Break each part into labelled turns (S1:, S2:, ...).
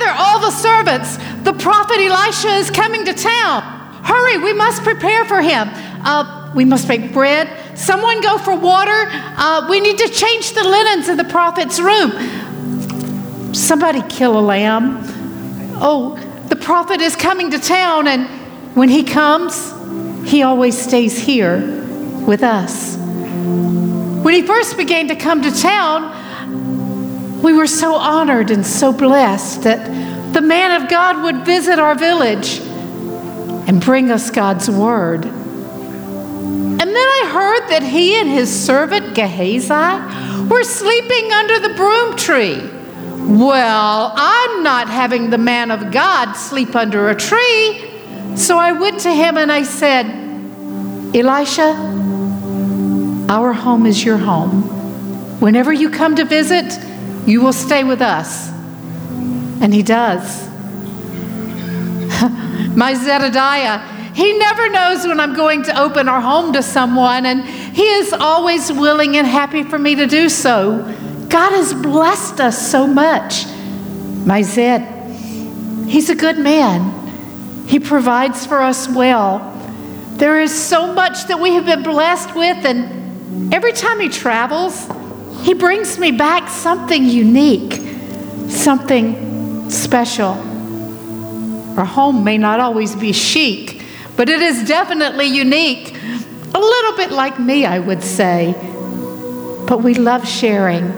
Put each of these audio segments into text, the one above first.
S1: Gather all the servants. The prophet Elisha is coming to town. Hurry, we must prepare for him. Uh, we must make bread. Someone go for water. Uh, we need to change the linens in the prophet's room. Somebody kill a lamb. Oh, the prophet is coming to town, and when he comes, he always stays here with us. When he first began to come to town, we were so honored and so blessed that the man of God would visit our village and bring us God's word. And then I heard that he and his servant Gehazi were sleeping under the broom tree. Well, I'm not having the man of God sleep under a tree. So I went to him and I said, Elisha, our home is your home. Whenever you come to visit, you will stay with us. And he does. My Zedediah, he never knows when I'm going to open our home to someone, and he is always willing and happy for me to do so. God has blessed us so much. My Zed, he's a good man. He provides for us well. There is so much that we have been blessed with, and Every time he travels, he brings me back something unique, something special. Our home may not always be chic, but it is definitely unique. A little bit like me, I would say. But we love sharing.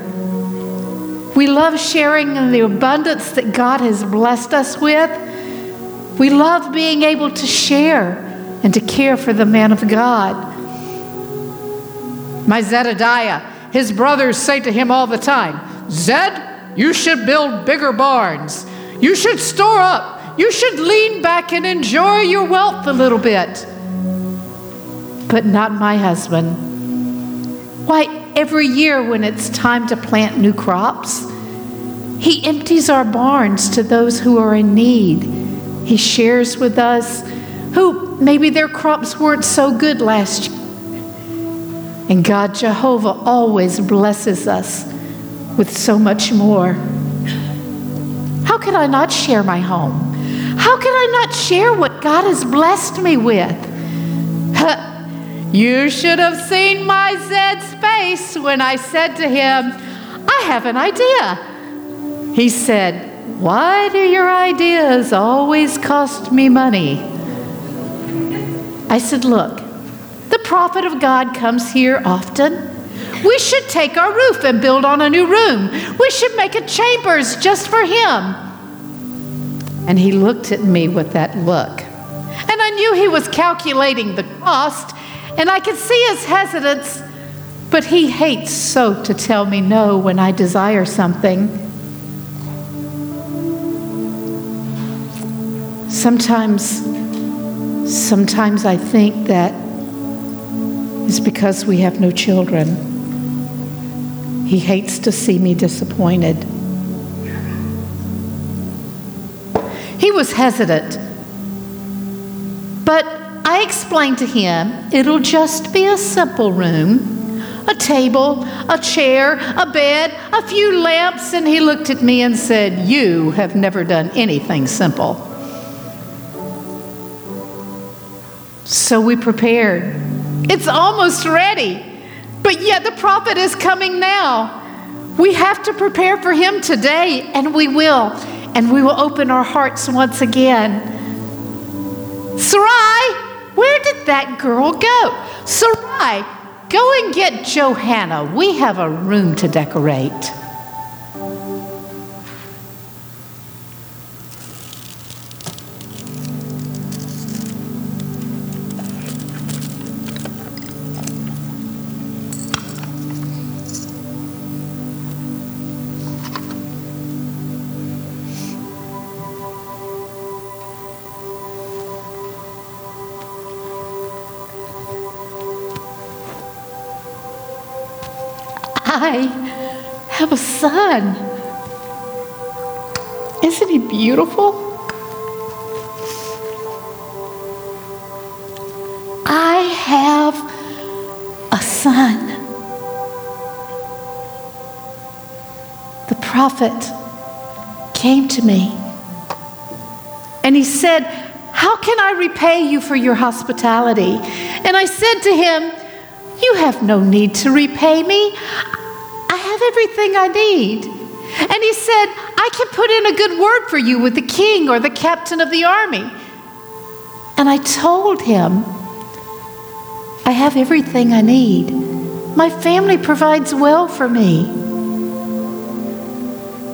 S1: We love sharing in the abundance that God has blessed us with. We love being able to share and to care for the man of God. My Zedediah, his brothers say to him all the time, Zed, you should build bigger barns. You should store up. You should lean back and enjoy your wealth a little bit. But not my husband. Why, every year when it's time to plant new crops, he empties our barns to those who are in need. He shares with us who maybe their crops weren't so good last year and God Jehovah always blesses us with so much more. How could I not share my home? How could I not share what God has blessed me with? you should have seen my Zed's face when I said to him, I have an idea. He said, Why do your ideas always cost me money? I said, Look, prophet of God comes here often. We should take our roof and build on a new room. We should make a chambers just for him. And he looked at me with that look. And I knew he was calculating the cost, and I could see his hesitance, but he hates so to tell me no when I desire something. Sometimes, sometimes I think that is because we have no children. He hates to see me disappointed. He was hesitant, but I explained to him it'll just be a simple room a table, a chair, a bed, a few lamps, and he looked at me and said, You have never done anything simple. So we prepared. It's almost ready. But yet the prophet is coming now. We have to prepare for him today, and we will. And we will open our hearts once again. Sarai, where did that girl go? Sarai, go and get Johanna. We have a room to decorate. Have a son. Isn't he beautiful? I have a son. The prophet came to me And he said, How can I repay you for your hospitality? And I said to him, You have no need to repay me. I have everything I need. And he said, I can put in a good word for you with the king or the captain of the army. And I told him, I have everything I need. My family provides well for me.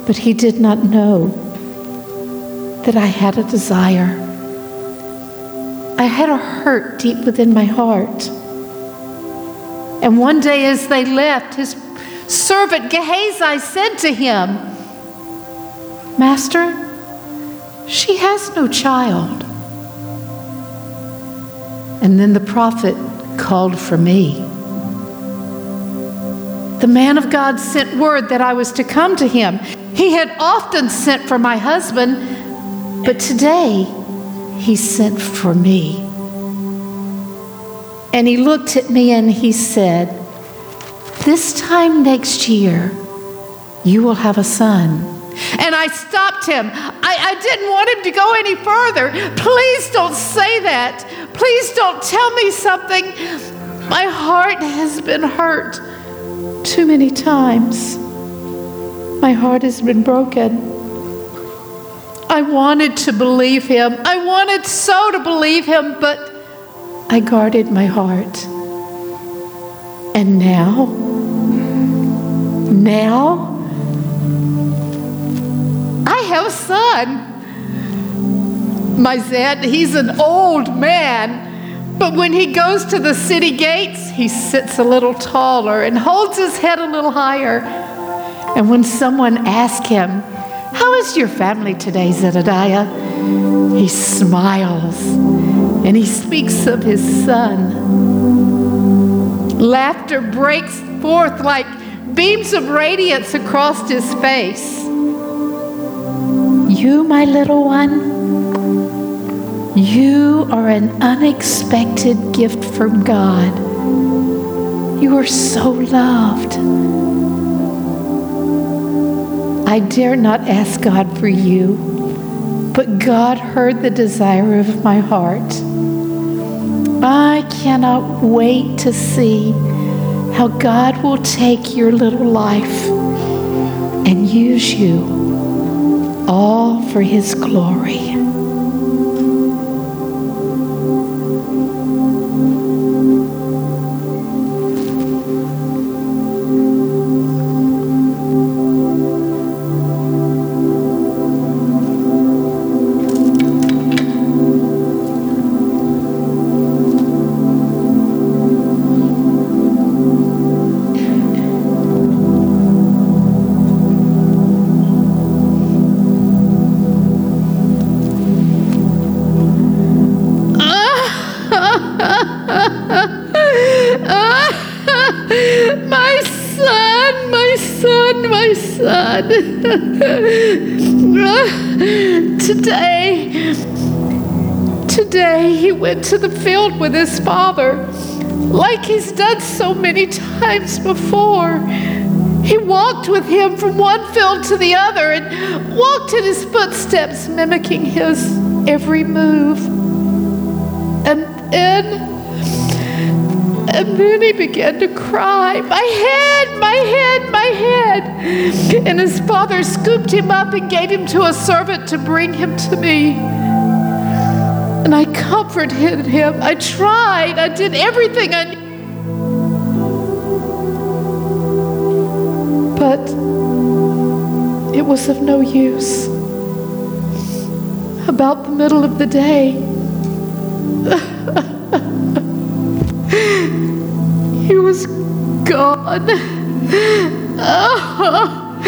S1: But he did not know that I had a desire. I had a hurt deep within my heart. And one day, as they left, his servant Gehazi said to him, Master, she has no child. And then the prophet called for me. The man of God sent word that I was to come to him. He had often sent for my husband, but today he sent for me. And he looked at me and he said, This time next year, you will have a son. And I stopped him. I, I, didn't want him to go any further. Please don't say that. Please don't tell me something. My heart has been hurt too many times. My heart has been broken. I wanted to believe him. I wanted so to believe him, but I guarded my heart. And now, now, I have a son. My Zed, he's an old man, but when he goes to the city gates, he sits a little taller and holds his head a little higher. And when someone asks him, How is your family today, Zedediah? He smiles and he speaks of his son. Laughter breaks forth like beams of radiance across his face. You, my little one, you are an unexpected gift from God. You are so loved. I dare not ask God for you, but God heard the desire of my heart. I cannot wait to see how God will take your little life and use you all for His glory. Today, today he went to the field with his father like he's done so many times before. He walked with him from one field to the other and walked in his footsteps, mimicking his every move. And then and then he began to cry, My head, my head, my head. And his father scooped him up and gave him to a servant to bring him to me. And I comforted him. I tried. I did everything I knew. But it was of no use. About the middle of the day, he was gone. Oh,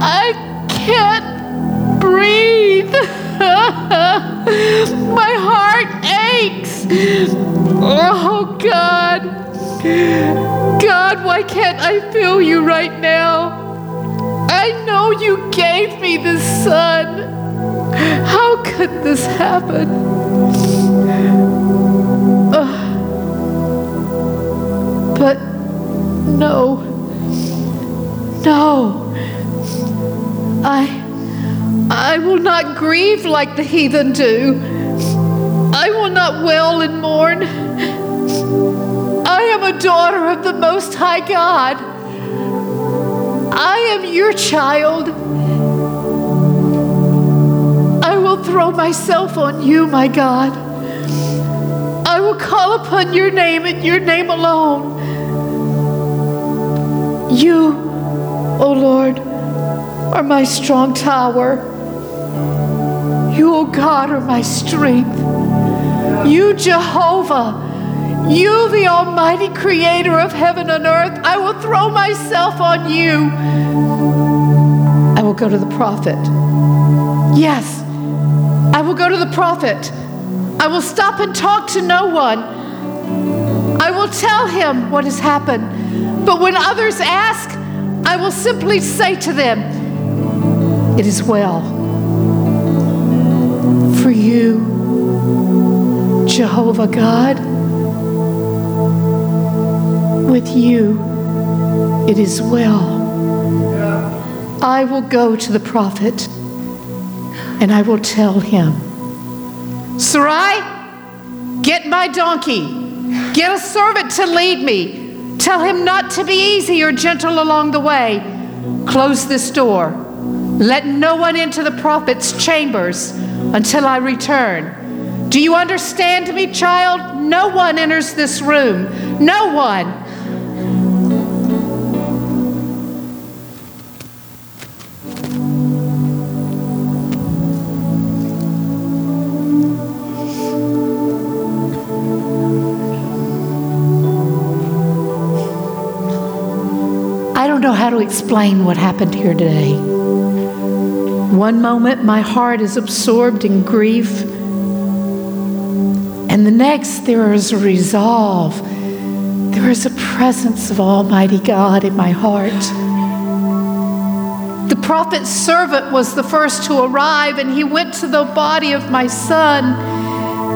S1: I can't breathe. My heart aches. Oh, God. God, why can't I feel you right now? I know you gave me this son. How could this happen? But no, no, I, I will not grieve like the heathen do. I will not wail and mourn. I am a daughter of the Most High God. I am your child. I will throw myself on you, my God. I will call upon your name and your name alone. You, O oh Lord, are my strong tower. You, O oh God, are my strength. You, Jehovah, you, the Almighty Creator of heaven and earth, I will throw myself on you. I will go to the prophet. Yes, I will go to the prophet. I will stop and talk to no one. I will tell him what has happened. But when others ask, I will simply say to them, It is well. For you, Jehovah God, with you, it is well. I will go to the prophet and I will tell him, Sarai, get my donkey, get a servant to lead me. Tell him not to be easy or gentle along the way. Close this door. Let no one into the prophet's chambers until I return. Do you understand me, child? No one enters this room. No one. Explain what happened here today. One moment, my heart is absorbed in grief, and the next, there is a resolve. There is a presence of Almighty God in my heart. The prophet's servant was the first to arrive, and he went to the body of my son,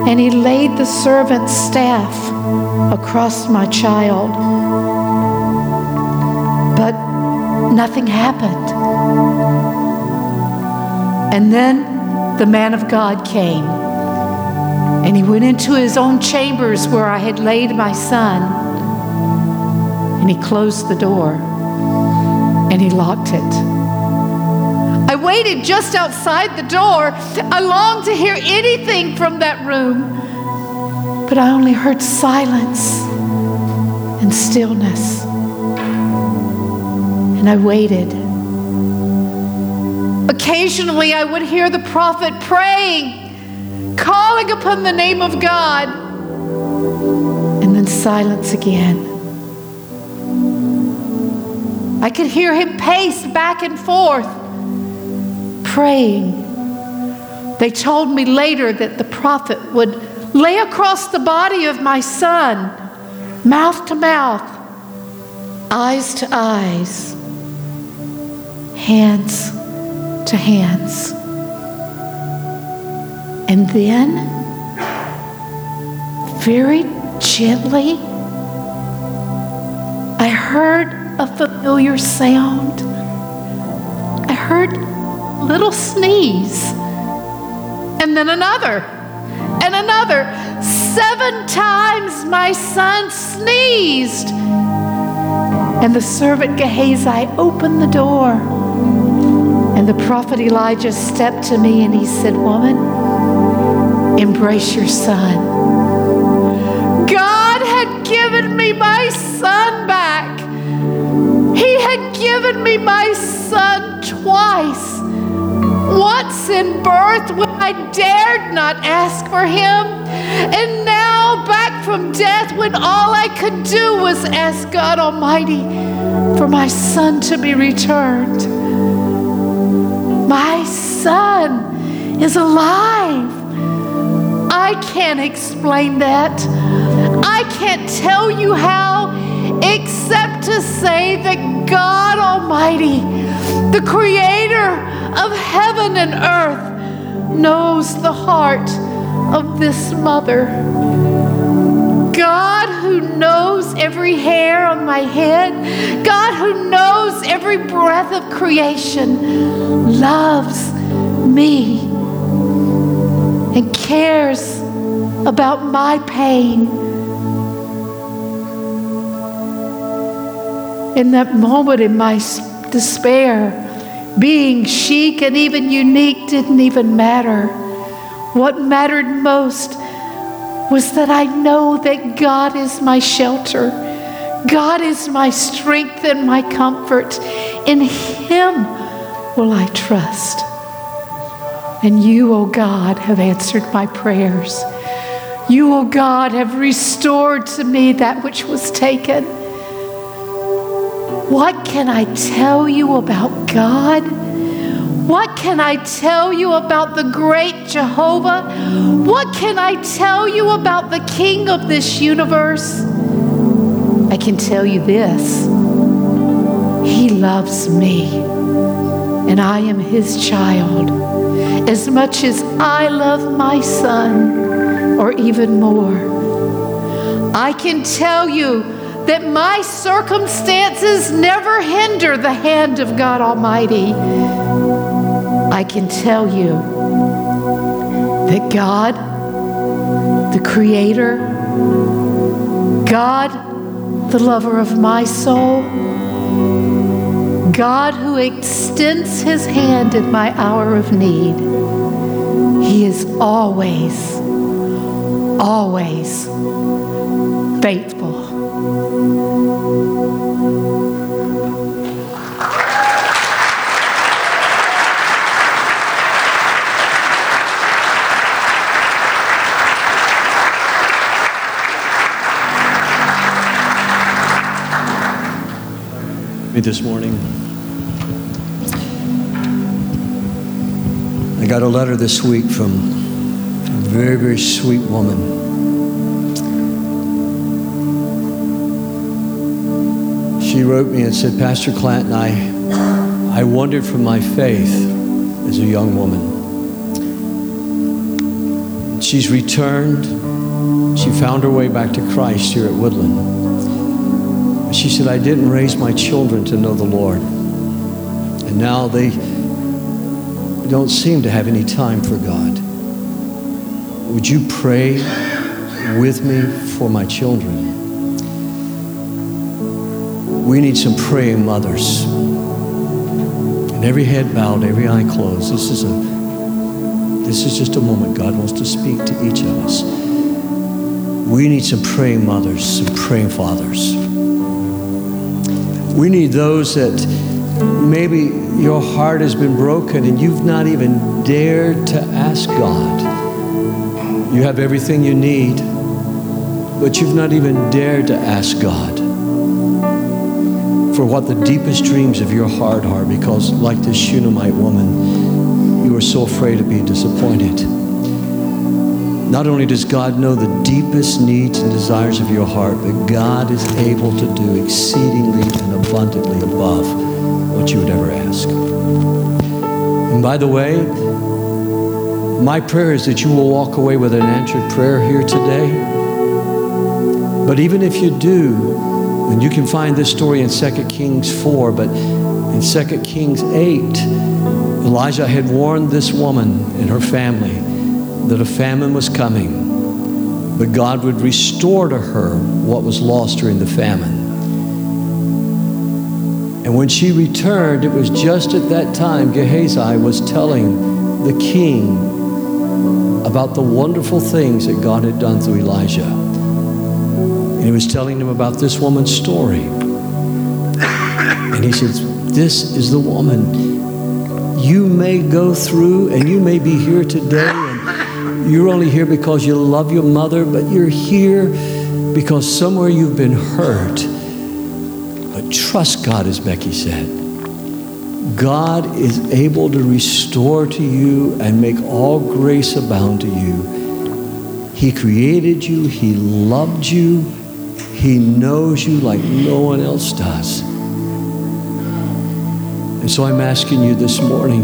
S1: and he laid the servant's staff across my child but nothing happened. And then the man of God came, and he went into his own chambers where I had laid my son, and he closed the door and he locked it. I waited just outside the door. I longed to hear anything from that room, but I only heard silence and stillness and I waited. Occasionally, I would hear the prophet praying, calling upon the name of God, and then silence again. I could hear him pace back and forth, praying. They told me later that the prophet would lay across the body of my son, mouth to mouth, eyes to eyes hands to hands. And then, very gently, I heard a familiar sound. I heard a little sneeze, and then another, and another. Seven times my son sneezed. And the servant Gehazi opened the door and the prophet Elijah stepped to me and he said, Woman, embrace your son. God had given me my son back. He had given me my son twice. Once in birth when I dared not ask for him, and now back from death when all I could do was ask God Almighty for my son to be returned. My son is alive. I can't explain that. I can't tell you how, except to say that God Almighty, the creator of heaven and earth, knows the heart of this mother. God who knows every hair on my head, God who knows every breath of creation, loves me and cares about my pain. In that moment in my despair, being chic and even unique didn't even matter. What mattered most was that I know that God is my shelter. God is my strength and my comfort. In Him will I trust. And you, O oh God, have answered my prayers. You, O oh God, have restored to me that which was taken. What can I tell you about God? What can I tell you about the great Jehovah? What can I tell you about the King of this universe? I can tell you this He loves me, and I am His child as much as I love my son, or even more. I can tell you that my circumstances never hinder the hand of God Almighty. I can tell you that God, the Creator, God, the lover of my soul, God who extends his hand in my hour of need, he is always, always faithful.
S2: Me this morning. I got a letter this week from a very, very sweet woman. She wrote me and said, Pastor Clanton, I, I wandered from my faith as a young woman. She's returned. She found her way back to Christ here at Woodland. She said, I didn't raise my children to know the Lord. And now they don't seem to have any time for God. Would you pray with me for my children? We need some praying mothers. And every head bowed, every eye closed. This is a this is just a moment God wants to speak to each of us. We need some praying mothers, some praying fathers. We need those that maybe your heart has been broken and you've not even dared to ask God. You have everything you need, but you've not even dared to ask God for what the deepest dreams of your heart are because, like this Shunammite woman, you are so afraid of being disappointed. Not only does God know the deepest needs and desires of your heart, but God is able to do exceedingly and abundantly above what you would ever ask. And by the way, my prayer is that you will walk away with an answered prayer here today. But even if you do, and you can find this story in 2 Kings 4, but in 2 Kings 8, Elijah had warned this woman and her family that a famine was coming, but God would restore to her what was lost during the famine. And when she returned, it was just at that time Gehazi was telling the king about the wonderful things that God had done through Elijah. And he was telling him about this woman's story. And he says, This is the woman. You may go through, and you may be here today you're only here because you love your mother, but you're here because somewhere you've been hurt. But trust God, as Becky said. God is able to restore to you and make all grace abound to you. He created you, He loved you, He knows you like no one else does. And so I'm asking you this morning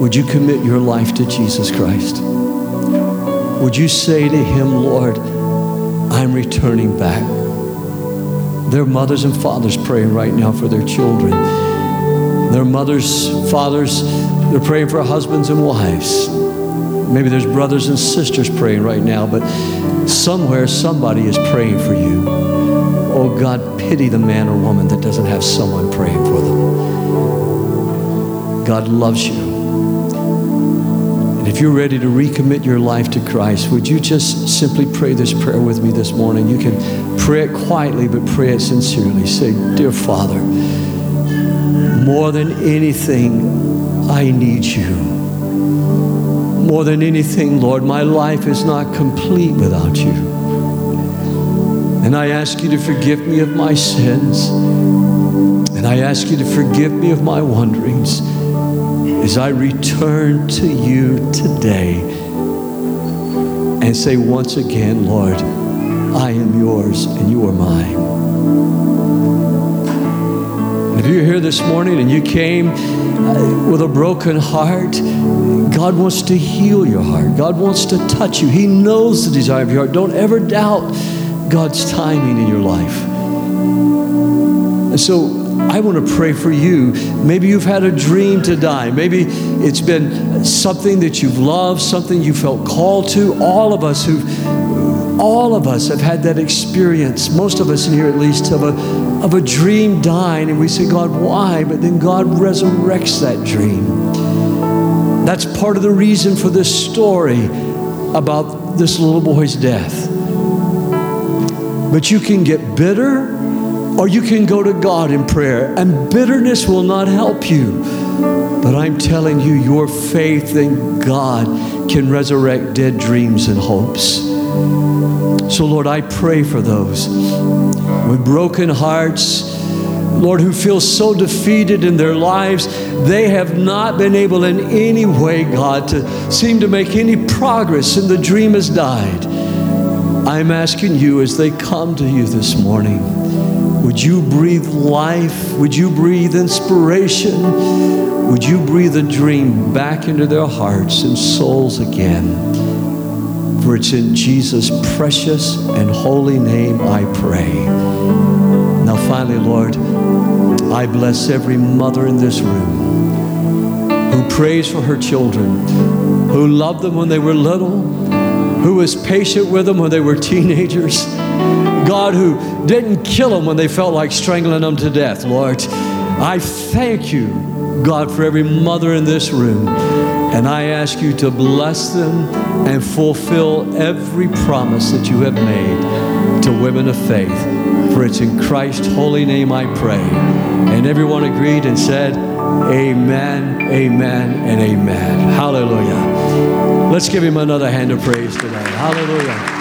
S2: would you commit your life to Jesus Christ? Would you say to him, Lord, I'm returning back? There are mothers and fathers praying right now for their children. There are mothers, fathers They're praying for husbands and wives. Maybe there's brothers and sisters praying right now, but somewhere somebody is praying for you. Oh God, pity the man or woman that doesn't have someone praying for them. God loves you. And if you're ready to recommit your life to Christ, would you just simply pray this prayer with me this morning? You can pray it quietly, but pray it sincerely. Say, Dear Father, more than anything, I need you. More than anything, Lord, my life is not complete without you. And I ask you to forgive me of my sins. And I ask you to forgive me of my wanderings as I return to you today and say once again, Lord, I am yours and you are mine. If you're here this morning and you came uh, with a broken heart, God wants to heal your heart. God wants to touch you. He knows the desire of your heart. Don't ever doubt God's timing in your life. And so I want to pray for you. Maybe you've had a dream to die. Maybe it's been something that you've loved, something you felt called to. All of us who've all of us have had that experience, most of us in here at least, of a, of a dream dying, and we say, God, why? But then God resurrects that dream. That's part of the reason for this story about this little boy's death. But you can get bitter or you can go to God in prayer, and bitterness will not help you. But I'm telling you, your faith in God can resurrect dead dreams and hopes. So, Lord, I pray for those with broken hearts, Lord, who feel so defeated in their lives. They have not been able in any way, God, to seem to make any progress, and the dream has died. I'm asking you as they come to you this morning, would you breathe life? Would you breathe inspiration? Would you breathe a dream back into their hearts and souls again? For it's in Jesus' precious and holy name I pray. Now, finally, Lord, I bless every mother in this room who prays for her children, who loved them when they were little, who was patient with them when they were teenagers. God, who didn't kill them when they felt like strangling them to death, Lord. I thank you, God, for every mother in this room. And I ask you to bless them and fulfill every promise that you have made to women of faith. For it's in Christ's holy name I pray. And everyone agreed and said, Amen, amen, and amen. Hallelujah. Let's give him another hand of praise today. Hallelujah.